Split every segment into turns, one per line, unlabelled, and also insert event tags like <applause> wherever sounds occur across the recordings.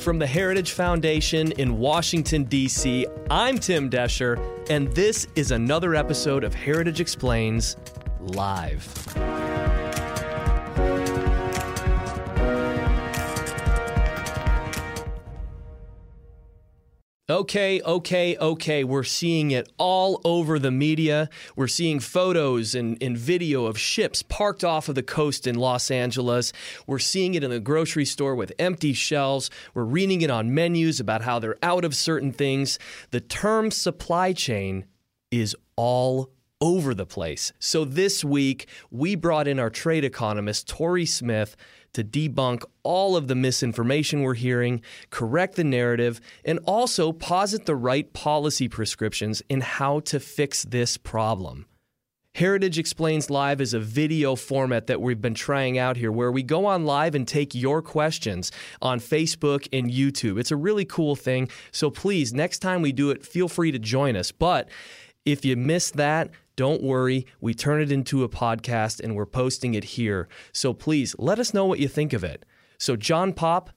From the Heritage Foundation in Washington, D.C., I'm Tim Doescher, and this is another episode of Heritage Explains Live. Okay, okay, okay. We're seeing it all over the media. We're seeing photos and, and, video of ships parked off of the coast in Los Angeles. We're seeing it in the grocery store with empty shelves. We're reading it on menus about how they're out of certain things. The term supply chain is all over the place. So this week, we brought in our trade economist, Tori Smith, to debunk all of the misinformation we're hearing, correct the narrative, and also posit the right policy prescriptions in how to fix this problem. Heritage Explains Live is a video format that we've been trying out here where we go on live and take your questions on Facebook and YouTube. It's a really cool thing. So please, next time we do it, feel free to join us. But if you miss that, don't worry, we turn it into a podcast and we're posting it here. So please let us know what you think of it. So, John Popp,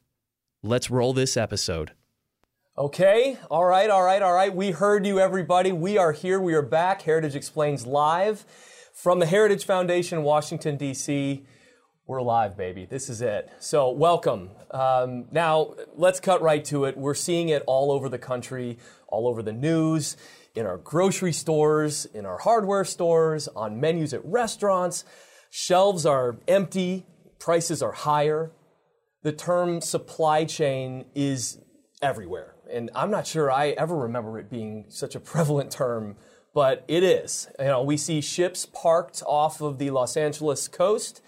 let's roll this episode. Okay, all right, all right, all right. We heard you, everybody. We are here. We are back. Heritage Explains live from the Heritage Foundation, Washington, D.C. We're live, baby. This is it. So, welcome. Um, now, let's cut right to it. We're seeing it all over the country, all over the news in our grocery stores, in our hardware stores, on menus at restaurants. Shelves are empty, prices are higher. The term supply chain is everywhere. And I'm not sure I ever remember it being such a prevalent term, but it is. You know, we see ships parked off of the Los Angeles coast.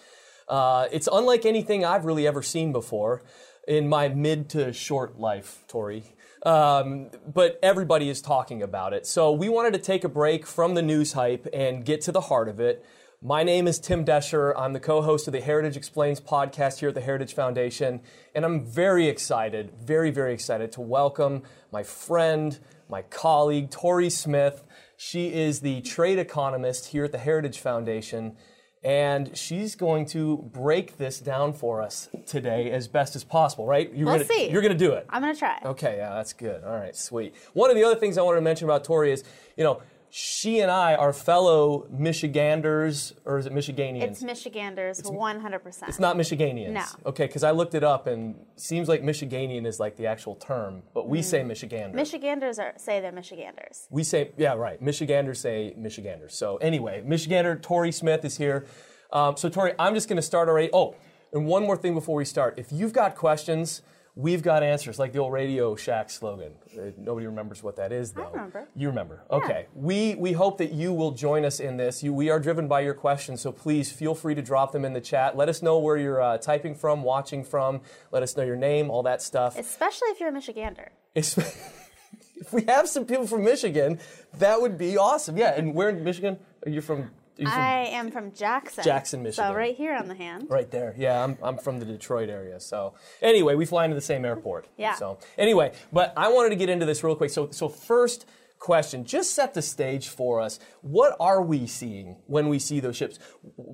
Uh, it's unlike anything I've really ever seen before in my mid to short life, Tori. Um, but everybody is talking about it. So we wanted to take a break from the news hype and get to the heart of it. My name is Tim Doescher. I'm the co host of the Heritage Explains podcast here at the Heritage Foundation. And I'm very excited, very, very excited to welcome my friend, my colleague, Tori Smith. She is the trade economist here at the Heritage Foundation and she's going to break this down for us today as best as possible, right?
You're we'll
gonna,
see.
You're going to do it.
I'm going to try.
Okay, yeah, that's good. All right, sweet. One of the other things I wanted to mention about Tori is, you know, she and I are fellow Michiganders, or is it Michiganians?
It's Michiganders, it's, 100%.
It's not Michiganians?
No.
Okay, because I looked it up and seems like Michiganian is like the actual term, but we mm. say Michigander.
Michiganders are, say they're Michiganders.
We say, yeah, right. Michiganders say Michiganders. So anyway, Michigander Tori Smith is here. Um, so Tori, I'm just going to start already. Oh, and one more thing before we start. If you've got questions, We've got answers, like the old Radio Shack slogan. Uh, nobody remembers what that is, though. I
remember.
You remember. Yeah. Okay. We, we hope that you will join us in this. You, we are driven by your questions, so please feel free to drop them in the chat. Let us know where you're uh, typing from, watching from. Let us know your name, all that stuff.
Especially if you're a Michigander. <laughs>
if we have some people from Michigan, that would be awesome. Yeah, and where in Michigan? Are you from
I am from Jackson.
Jackson, Michigan.
So right here on the hand.
Right there. Yeah, I'm, I'm from the Detroit area. So anyway, we fly into the same airport.
yeah.
So anyway, but I wanted to get into this real quick. So so first question, just set the stage for us. What are we seeing when we see those ships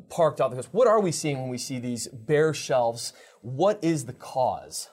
parked off the coast? What are we seeing when we see these bare shelves? What is the cause?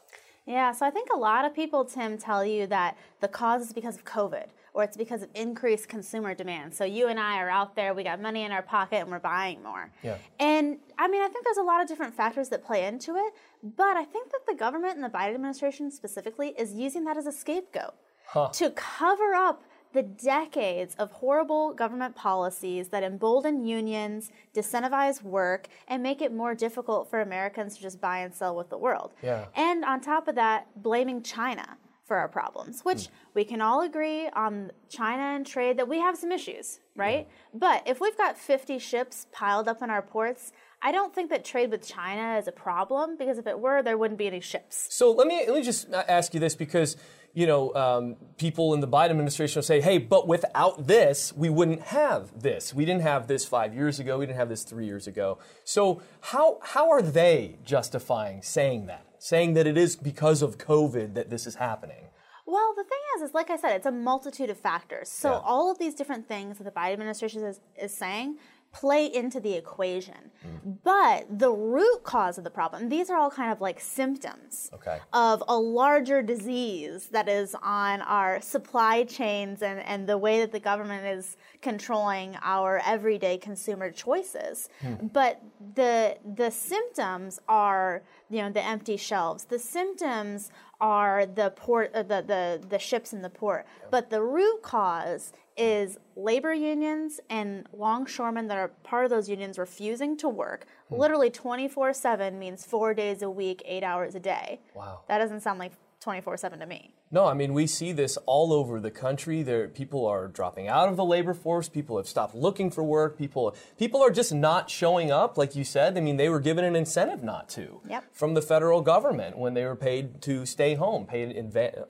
Yeah, so I think a lot of people, Tim, tell you that the cause is because of COVID or it's because of increased consumer demand. So you and I are out there, we got money in our pocket, and we're buying more.
Yeah.
And I mean, I think there's a lot of different factors that play into it, but I think that the government and the Biden administration specifically is using that as a scapegoat huh. to cover up the decades of horrible government policies that embolden unions, disincentivize work, and make it more difficult for Americans to just buy and sell with the world.
Yeah.
And on top of that, blaming China for our problems, which mm. we can all agree on China and trade that we have some issues, right? Yeah. But if we've got 50 ships piled up in our ports, I don't think that trade with China is a problem because if it were, there wouldn't be any ships.
So let me let me just ask you this because you know um, people in the Biden administration will say, "Hey, but without this, we wouldn't have this. We didn't have this five years ago. We didn't have this three years ago." So how how are they justifying saying that? Saying that it is because of COVID that this is happening?
Well, the thing is, is like I said, it's a multitude of factors. So yeah. all of these different things that the Biden administration is, is saying play into the equation. Mm. But the root cause of the problem, these are all kind of like symptoms
Okay.
of a larger disease that is on our supply chains and, and the way that the government is controlling our everyday consumer choices. Hmm. But the the symptoms are, you know, the empty shelves. The symptoms are the port uh, the, the the ships in the port. But the root cause is labor unions and longshoremen that are part of those unions refusing to work. Literally 24 7 means four days a week, eight hours a day.
Wow.
That doesn't sound like 24 7 to me.
No, I mean we see this all over the country. There, people are dropping out of the labor force. People have stopped looking for work. People, people are just not showing up, like you said. I mean, they were given an incentive not to
Yep.
from the federal government when they were paid to stay home, paid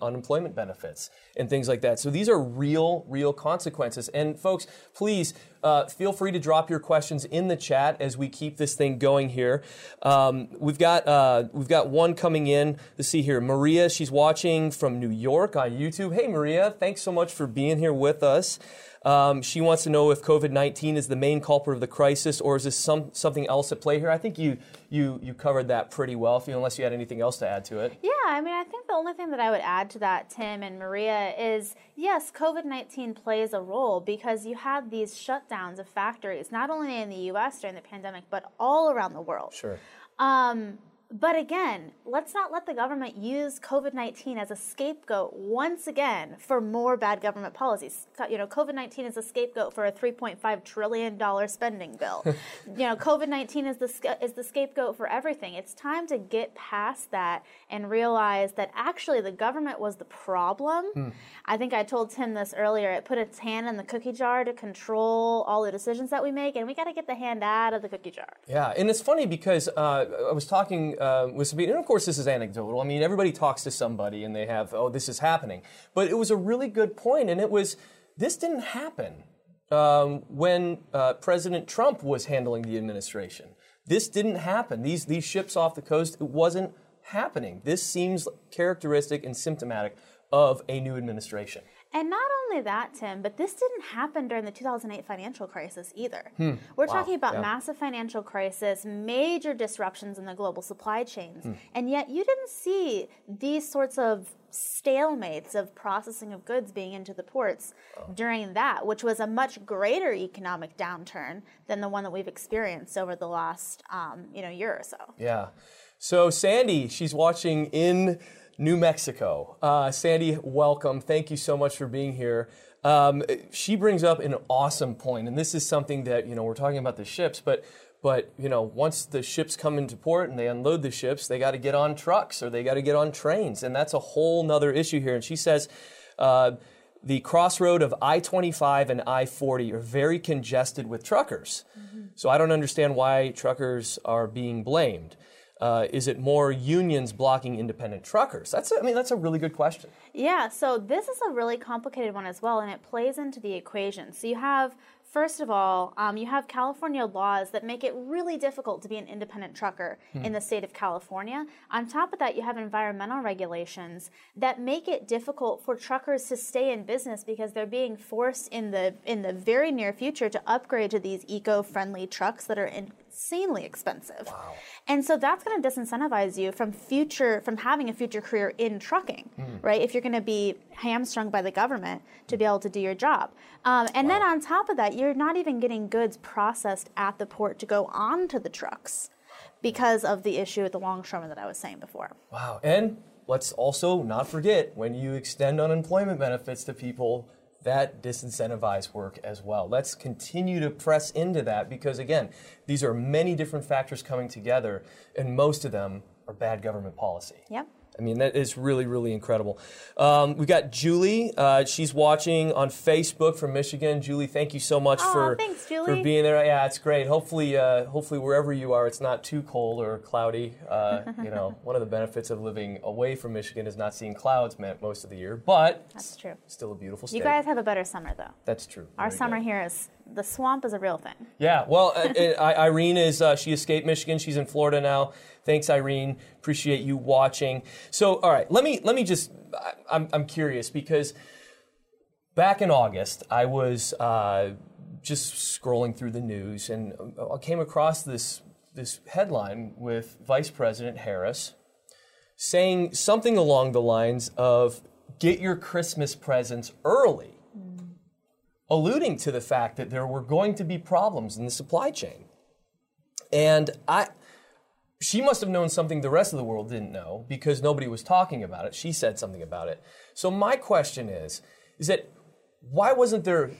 unemployment benefits and things like that. So these are real, real consequences. And folks, please uh, feel free to drop your questions in the chat as we keep this thing going here. Um, we've got uh, we've got one coming in. Let's see here, Maria. She's watching from New York on YouTube. Hey, Maria, thanks so much for being here with us. Um, she wants to know if COVID nineteen is the main culprit of the crisis, or is this some something else at play here? I think you you you covered that pretty well. You, unless you had anything else to add to it.
Yeah, I mean, I think the only thing that I would add to that, Tim and Maria, is yes, COVID 19 plays a role because you had these shutdowns of factories, not only in the US during the pandemic, but all around the world.
Sure.
Um, but again, let's not let the government use COVID 19 as a scapegoat once again for more bad government policies. You know, COVID 19 is a scapegoat for a $3.5 trillion spending bill. <laughs> you know, COVID 19 is the, is the scapegoat for everything. It's time to get past that and realize that actually the government was the problem. I think I told Tim this earlier. It put its hand in the cookie jar to control all the decisions that we make, and we got to get the hand out of the cookie jar.
Yeah, and it's funny because uh, I was talking uh, with some and of course this is anecdotal. I mean, everybody talks to somebody and they have, oh, this is happening. But it was a really good point, and it was, this didn't happen um, when uh, President Trump was handling the administration. This didn't happen. These, these ships off the coast, it wasn't happening. This seems characteristic and symptomatic of a new administration.
And not only that, Tim, but this didn't happen during the 2008 financial crisis either. We're talking about
yeah.
massive financial crisis, major disruptions in the global supply chains, and yet you didn't see these sorts of stalemates of processing of goods being into the ports during that, which was a much greater economic downturn than the one that we've experienced over the last um, you know year or so.
Yeah. So Sandy, she's watching in New Mexico. Uh, Sandy, welcome. Thank you so much for being here. Um, she brings up an awesome point, and this is something that you know we're talking about the ships, but but you know once the ships come into port and they unload the ships, they got to get on trucks or they got to get on trains, and that's a whole nother issue here. And she says. Uh, the crossroad of I 25 and I 40 are very congested with truckers. So I don't understand why truckers are being blamed. Uh, is it more unions blocking independent truckers? That's, I mean, that's a really good question.
Yeah, so this is a really complicated one as well, and it plays into the equation. So you have, first of all, um, you have California laws that make it really difficult to be an independent trucker in the state of California. On top of that, you have environmental regulations that make it difficult for truckers to stay in business because they're being forced in the in the very near future to upgrade to these eco-friendly trucks that are insanely expensive. And so that's going to disincentivize you from future from having a future career in trucking, right? If you're going to be hamstrung by the government to be able to do your job. Um, and then on top of that, you're not even getting goods processed at the port to go onto the trucks because of the issue with the longshoremen that I was saying before.
Wow. And let's also not forget when you extend unemployment benefits to people, that disincentivize work as well. Let's continue to press into that because, again, these are many different factors coming together, and most of them are bad government policy.
Yep.
I mean, that is really, really incredible. Um, we got Julie. Uh, she's watching on Facebook from Michigan. Julie, thank you so much
Aw,
for
thanks,
for being there. Yeah, it's great. Hopefully, uh, hopefully wherever you are, it's not too cold or cloudy. Uh, <laughs> you know, one of the benefits of living away from Michigan is not seeing clouds most of the year, but
That's true.
still a beautiful state.
You guys have a better summer though.
That's true.
Our
Very
summer
good.
here is the swamp is a real thing.
Yeah, well, uh, Irene is, uh, she escaped Michigan. She's in Florida now. Thanks, Irene. Appreciate you watching. So, all right, let me, let me just, I'm, I'm curious because back in August, I was uh, just scrolling through the news, and uh, I came across this this headline with Vice President Harris saying something along the lines of "Get your Christmas presents early," alluding to the fact that there were going to be problems in the supply chain. And I, she must have known something the rest of the world didn't know because nobody was talking about it. She said something about it. So my question is, is that why wasn't there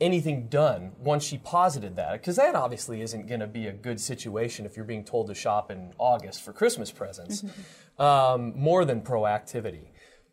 anything done once she posited that? Because that obviously isn't going to be a good situation if you're being told to shop in August for Christmas presents, mm-hmm. um, more than proactivity.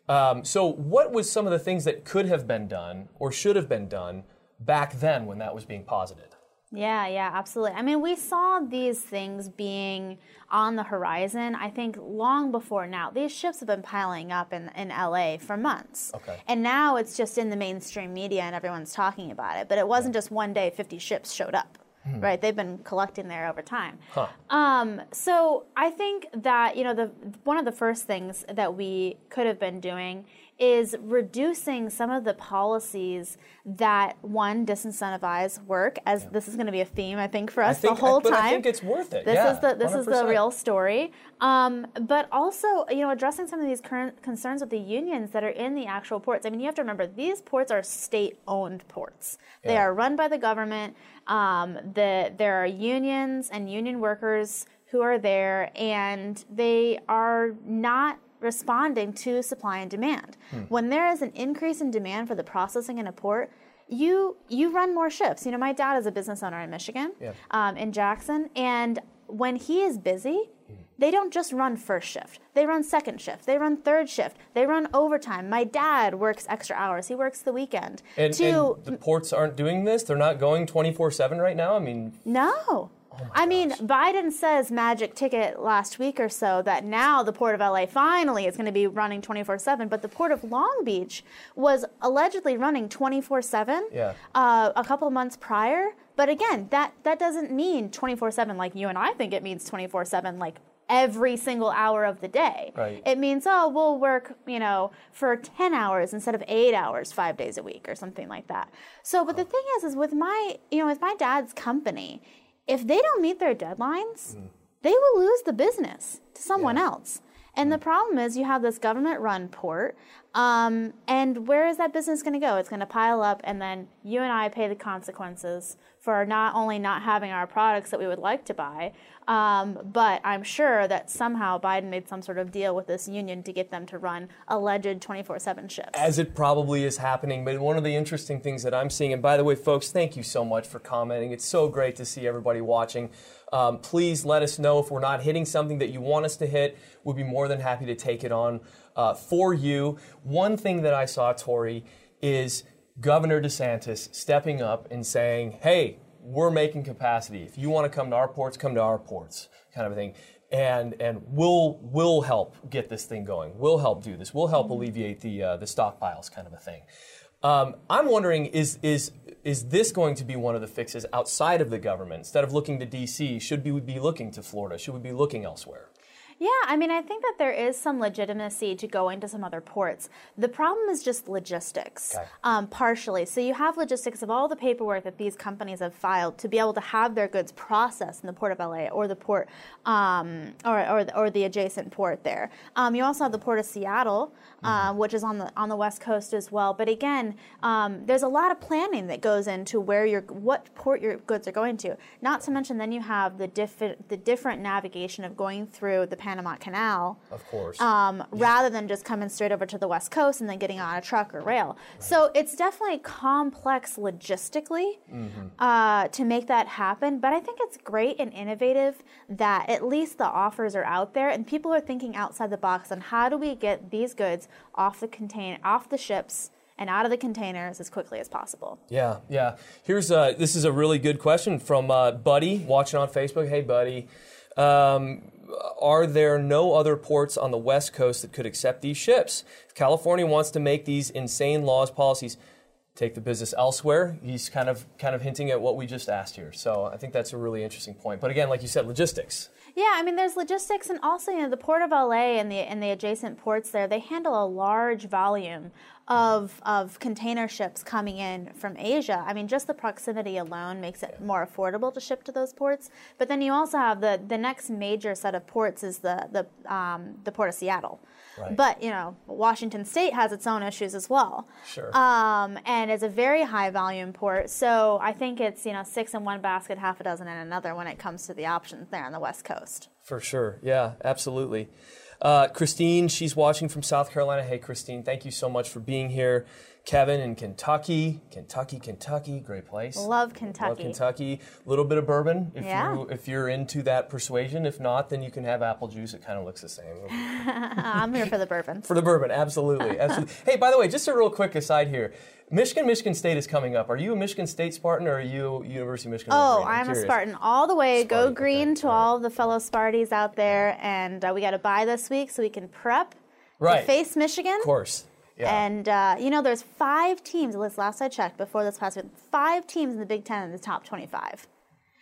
Um, so, what was some of the things that could have been done or should have been done back then when that was being posited?
Yeah, yeah, absolutely. I mean, we saw these things being on the horizon, I think, long before now. These ships have been piling up in, in LA for months. Okay. And now it's just in the mainstream media and everyone's talking about it. But it wasn't just one day 50 ships showed up. Hmm. Right, they've been collecting there over time. Huh. Um, so I think that you know the one of the first things that we could have been doing is reducing some of the policies that one disincentivize work. As yeah. this is going to be a theme, I think, for us
think,
the whole
but
time.
I think it's worth it.
This
yeah,
is the this 100%. is the real story. Um, but also, you know, addressing some of these current concerns with the unions that are in the actual ports. I mean, you have to remember these ports are state-owned ports. Yeah. They are run by the government. Um, the there are unions and union workers who are there, and they are not responding to supply and demand. Hmm. When there is an increase in demand for the processing in a port, you you run more shifts. You know, my dad is a business owner in Michigan, yeah. um, in Jackson, and when he is busy, hmm. they don't just run first shift. They run second shift. They run third shift. They run overtime. My dad works extra hours. He works the weekend.
And, to, and the ports aren't doing this. They're not going twenty four seven right now. I mean,
no. Oh I mean, Biden says magic ticket last week or so that now the Port of LA finally is going to be running 24 7, but the Port of Long Beach was allegedly running 24 7 uh, a couple months prior. But again, that, that doesn't mean 24 7 like you and I think it means 24 7, like every single hour of the day.
Right.
It means, oh, we'll work, you know, for 10 hours instead of eight hours, five days a week or something like that. So, but the thing is, is with my, you know, with my dad's company, if they don't meet their deadlines, mm. they will lose the business to someone yeah. else. And mm. the problem is you have this government run port, um, and where is that business going to go? It's going to pile up, and then you and I pay the consequences for not only not having our products that we would like to buy, um, but I'm sure that somehow Biden made some sort of deal with this union to get them to run alleged 24 7 shifts.
As it probably is happening. But one of the interesting things that I'm seeing, and by the way, folks, thank you so much for commenting. It's so great to see everybody watching. Um, please let us know if we're not hitting something that you want us to hit. We'd be more than happy to take it on uh, for you. One thing that I saw, Tori, is Governor DeSantis stepping up and saying, hey, we're making capacity. If you want to come to our ports, come to our ports, kind of a thing. And and we'll we'll help get this thing going. We'll help do this. We'll help alleviate the uh, the stockpiles, kind of a thing. Um, I'm wondering is is is this going to be one of the fixes outside of the government? Instead of looking to D.C., should we be looking to Florida? Should we be looking elsewhere?
Yeah, I mean, I think that there is some legitimacy to going to some other ports. The problem is just logistics, okay. um, partially. So you have logistics of all the paperwork that these companies have filed to be able to have their goods processed in the port of LA or the port um, or, or, or, the adjacent port there. Um, you also have the port of Seattle, uh, mm-hmm. which is on the on the west coast as well. But again, um, there's a lot of planning that goes into where your what port your goods are going to. Not to mention, then you have the different the different navigation of going through the Panama Canal.
Of course.
Um, yeah. Rather than just coming straight over to the West Coast and then getting on a truck or rail. Right. So it's definitely complex logistically mm-hmm. uh, to make that happen. But I think it's great and innovative that at least the offers are out there and people are thinking outside the box on how do we get these goods off the contain off the ships and out of the containers as quickly as possible.
Yeah, yeah. Here's a, this is a really good question from uh, Buddy watching on Facebook. Hey, Buddy. Um, are there no other ports on the West Coast that could accept these ships? If California wants to make these insane laws, policies, take the business elsewhere. He's kind of kind of hinting at what we just asked here. So I think that's a really interesting point. But again, like you said, logistics.
Yeah, I mean, there's logistics, and also, you know, the Port of LA and the and the adjacent ports there, they handle a large volume of of container ships coming in from Asia. I mean, just the proximity alone makes it more affordable to ship to those ports. But then you also have the the next major set of ports is the the um, the port of Seattle.
Right.
But you know, Washington State has its own issues as well.
Sure.
Um, and it's a very high volume port. So I think it's you know six in one basket, half a dozen in another when it comes to the options there on the West Coast.
For sure. Yeah, absolutely. Uh, Christine, she's watching from South Carolina. Hey, Christine, thank you so much for being here. Kevin in Kentucky, Kentucky, Kentucky, great place.
Love Kentucky.
Love Kentucky. A little bit of bourbon if
Yeah.
you if you're into that persuasion. If not, then you can have apple juice. It kind of looks the same. <laughs>
I'm here for the bourbon.
For the bourbon, absolutely, absolutely. hey, by the way, just a real quick aside here. Michigan, Michigan State is coming up. Are you a Michigan State Spartan or are you University of Michigan?
Oh,
Wolverine?
I'm, a. Spartan all the way. Go green
okay,
to
all
the fellow Sparties out there, and uh, we got to buy this week so we can prep
Right.
to face Michigan.
Of course. Yeah.
And uh, you know, there's five teams. At least last I checked, before this past week, five teams in the Big Ten in the top 25.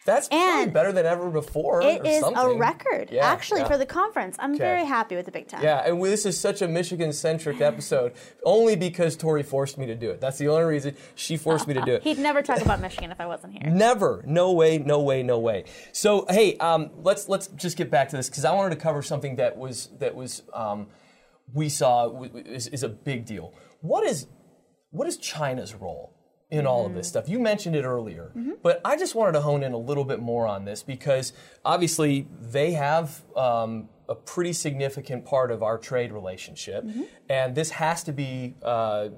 That's probably
and
better than ever before.
It
or
is a record,
Yeah,
actually,
yeah.
for the conference. I'm very happy with the Big Ten.
Yeah, and we, this is such a Michigan centric episode, only because Tori forced me to do it. That's the only reason she forced me to do it.
He'd never talk about Michigan if I wasn't here.
Never, no way, no way, no way. So hey, um, let's let's just get back to this because I wanted to cover something that was that was um, we saw is, is a big deal. What is what is China's role in all of this stuff? You mentioned it earlier, but I just wanted to hone in a little bit more on this because obviously they have. Um, a pretty significant part of our trade relationship, and this has to be uh, uh,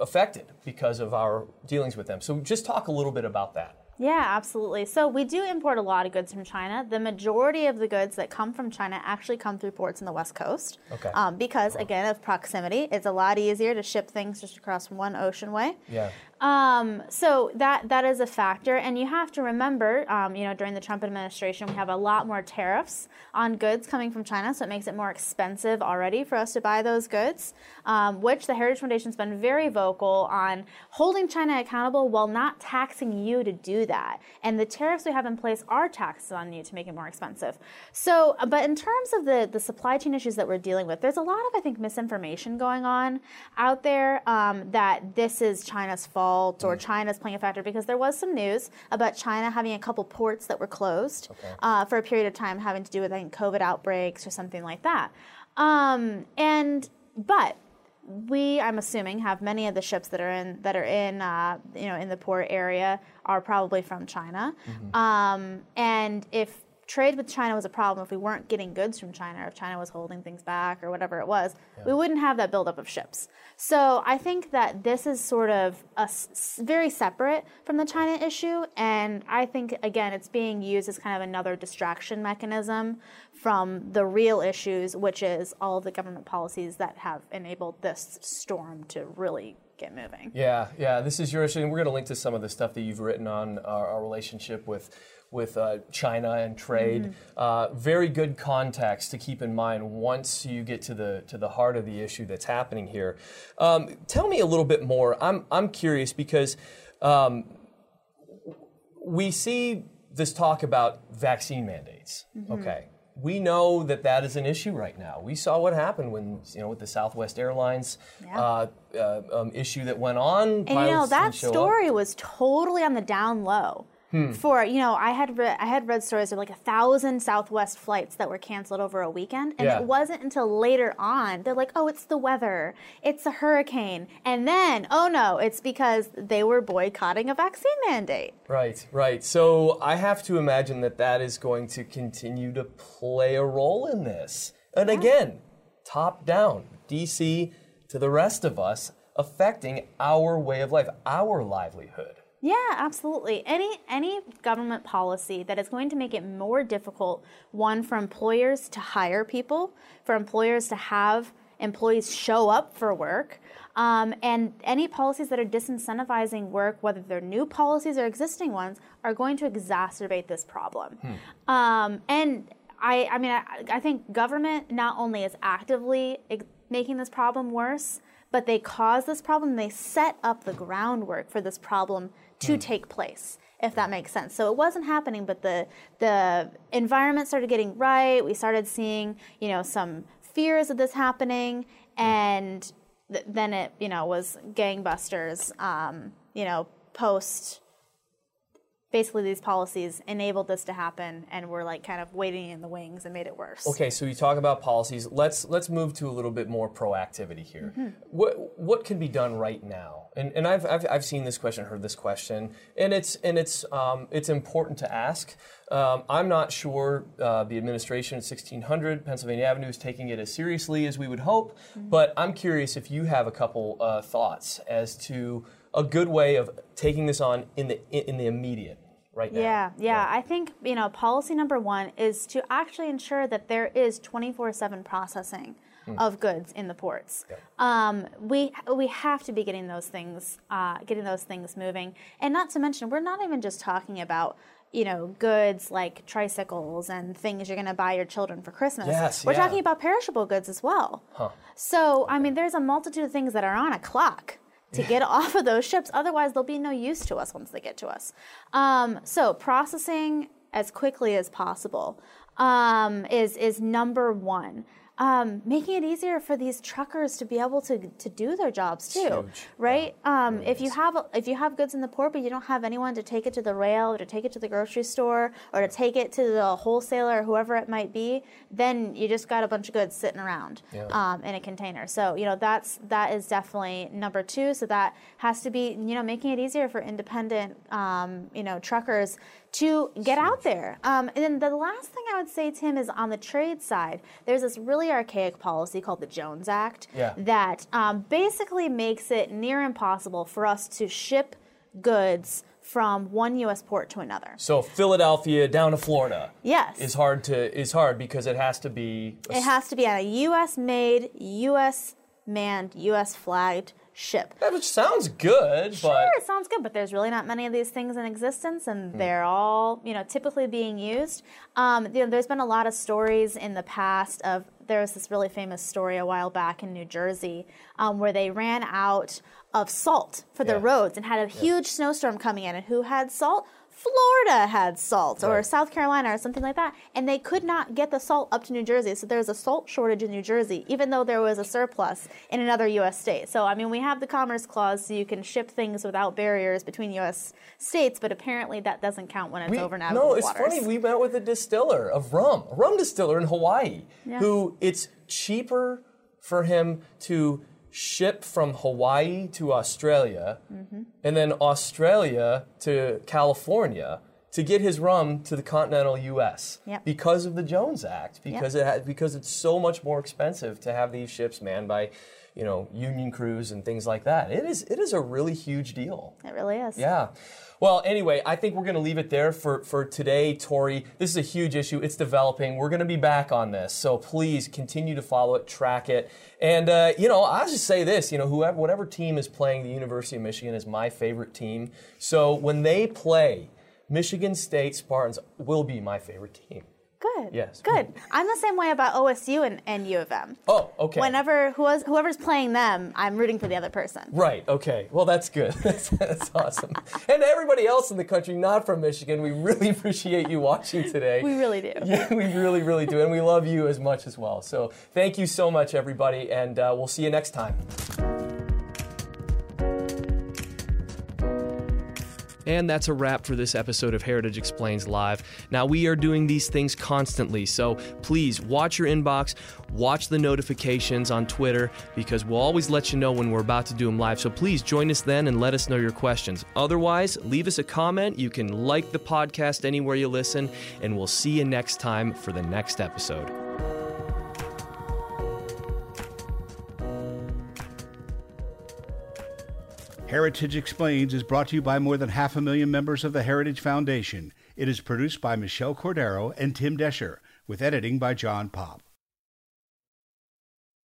affected because of our dealings with them. So, just talk a little bit about that.
Yeah, absolutely. So we do import a lot of goods from China. The majority of the goods that come from China actually come through ports in the West Coast.
Okay.
Um, because again of proximity, it's a lot easier to ship things just across one ocean way.
Yeah.
Um, so that that is a factor, and you have to remember, um, you know, during the Trump administration, we have a lot more tariffs on goods coming from China, so it makes it more expensive already for us to buy those goods. Um, which the Heritage Foundation's been very vocal on holding China accountable while not taxing you to do that. And the tariffs we have in place are taxes on you to make it more expensive. So, but in terms of the the supply chain issues that we're dealing with, there's a lot of I think misinformation going on out there um, that this is China's fault or China's playing a factor because there was some news about China having a couple ports that were closed uh, for a period of time, having to do with I think COVID outbreaks or something like that. Um, and but we, I'm assuming, have many of the ships that are in that are in uh, you know in the port area are probably from China. Um, and if trade with China was a problem, if we weren't getting goods from China, or if China was holding things back, or whatever it was, we wouldn't have that buildup of ships. So I think that this is sort of a very separate from the China issue, and I think again it's being used as kind of another distraction mechanism from the real issues, which is all the government policies that have enabled this storm to really get moving.
Yeah, yeah. This is your issue, and we're going to link to some of the stuff that you've written on our, our relationship with with uh, China and trade. Uh, very good context to keep in mind once you get to the to the heart of the issue that's happening here. Um, tell me a little bit more. I'm I'm curious because. Um, we see this talk about vaccine mandates. Okay. We know that that is an issue right now. We saw what happened when, you know, with the Southwest Airlines
Yeah.
uh, uh, um, issue that went on.
And you know that
didn't up.
story was totally on the down low. Hmm. For you know, I had re- I had read stories of like a thousand Southwest flights that were canceled over a weekend, and
Yeah.
it wasn't until later on they're like, "Oh, it's the weather, it's a hurricane," and then, "Oh no, it's because they were boycotting a vaccine mandate."
Right, right. So I have to imagine that that is going to continue to play a role in this. And again, top down, DC to the rest of us, affecting our way of life, our livelihood.
Yeah, absolutely. Any any government policy that is going to make it more difficult, one for employers to hire people, for employers to have employees show up for work, um, and any policies that are disincentivizing work, whether they're new policies or existing ones, are going to exacerbate this problem. Um, and I, I mean, I, I think government not only is actively ex- making this problem worse, but they cause this problem. They set up the groundwork for this problem to take place, if that makes sense. So it wasn't happening, but the the environment started getting right. We started seeing, you know, some fears of this happening, and th- then it you know was gangbusters. Um, you know, post basically these policies enabled this to happen and were like kind of waiting in the wings and made it worse.
Okay, so you talk about policies. Let's let's move to a little bit more proactivity here. Mm-hmm. What what can be done right now? And and I've, I've I've seen this question, heard this question, and it's and it's um, it's important to ask. Um, I'm not sure uh, the administration at 1600 Pennsylvania Avenue is taking it as seriously as we would hope, mm-hmm. but I'm curious if you have a couple uh, thoughts as to a good way of taking this on in the in the immediate right now.
Yeah, yeah, yeah. I think you know policy number one is to actually ensure that there is 24/7 processing mm. of goods in the ports. Yeah. Um, we we have to be getting those things uh, getting those things moving, and not to mention we're not even just talking about you know, goods like tricycles and things you're going to buy your children for Christmas.
Yes,
We're
yeah.
talking about perishable goods as well. Huh. So, I mean, there's a multitude of things that are on a clock to get <laughs> off of those ships. Otherwise, they'll be no use to us once they get to us. Um, so processing as quickly as possible um, is is number one um, making it easier for these truckers to be able to, to do their jobs too, right? Um, if you have if you have goods in the port, but you don't have anyone to take it to the rail or to take it to the grocery store or to take it to the wholesaler or whoever it might be, then you just got a bunch of goods sitting around yeah. um, in a container. So you know that's that is definitely number two. So that has to be you know making it easier for independent um, you know truckers to get out there. Um, and then the last thing I would say, Tim, is on the trade side, there's this really archaic policy called the Jones Act
yeah.
that um, basically makes it near impossible for us to ship goods from one U.S. port to another.
So Philadelphia down to Florida.
Yes.
Is hard to is hard because it has to be.
it has to be on a U.S. made, U.S. manned, U.S. flagged ship.
That which sounds good,
sure,
but
it sounds good, but there's really not many of these things in existence, and mm. they're all you know typically being used. Um, you know, there's been a lot of stories in the past of there was this really famous story a while back in New Jersey um, where they ran out of salt for yeah. the roads and had a huge yeah. snowstorm coming in, and who had salt? Florida had salt or right. South Carolina or something like that, and they could not get the salt up to New Jersey. So there's a salt shortage in New Jersey, even though there was a surplus in another U.S. state. So I mean, we have the Commerce Clause, so you can ship things without barriers between U.S. states, but apparently that doesn't count when it's we, over navigable
No, it's
waters.
funny. We met with a distiller of rum, a rum distiller in Hawaii, yeah. who it's cheaper for him to ship from Hawaii to Australia mm-hmm. and then Australia to California to get his rum to the continental U.S.
Yep.
because of the Jones Act, because yep. it ha- because it's so much more expensive to have these ships manned by, you know, union crews and things like that. It is it is a really huge deal.
It really is.
Yeah. Well, anyway, I think we're going to leave it there for, for today, Tori. This is a huge issue. It's developing. We're going to be back on this. So please continue to follow it, track it. And, uh, you know, I'll just say this, you know, whoever, whatever team is playing the University of Michigan is my favorite team. So when they play, Michigan State Spartans will be my favorite team.
Good.
Yes.
Good. I'm the same way about OSU and, and U of M.
Oh, okay.
Whenever whoever's, whoever's playing them, I'm rooting for the other person.
Right. Okay. Well, that's good. <laughs> That's, that's awesome. and everybody else in the country not from Michigan, we really <laughs> appreciate you watching today.
We really do.
Yeah, we really, really do, and we love you as much as well. So thank you so much, everybody, and uh, we'll see you next time. And that's a wrap for this episode of Heritage Explains Live. Now, we are doing these things constantly, so please watch your inbox, watch the notifications on Twitter, because we'll always let you know when we're about to do them live. So please join us then and let us know your questions. Otherwise, leave us a comment. You can like the podcast anywhere you listen, and we'll see you next time for the next episode.
Heritage Explains is brought to you by more than half a million members of the Heritage Foundation. It is produced by Michelle Cordero and Tim Doescher, with editing by John Popp.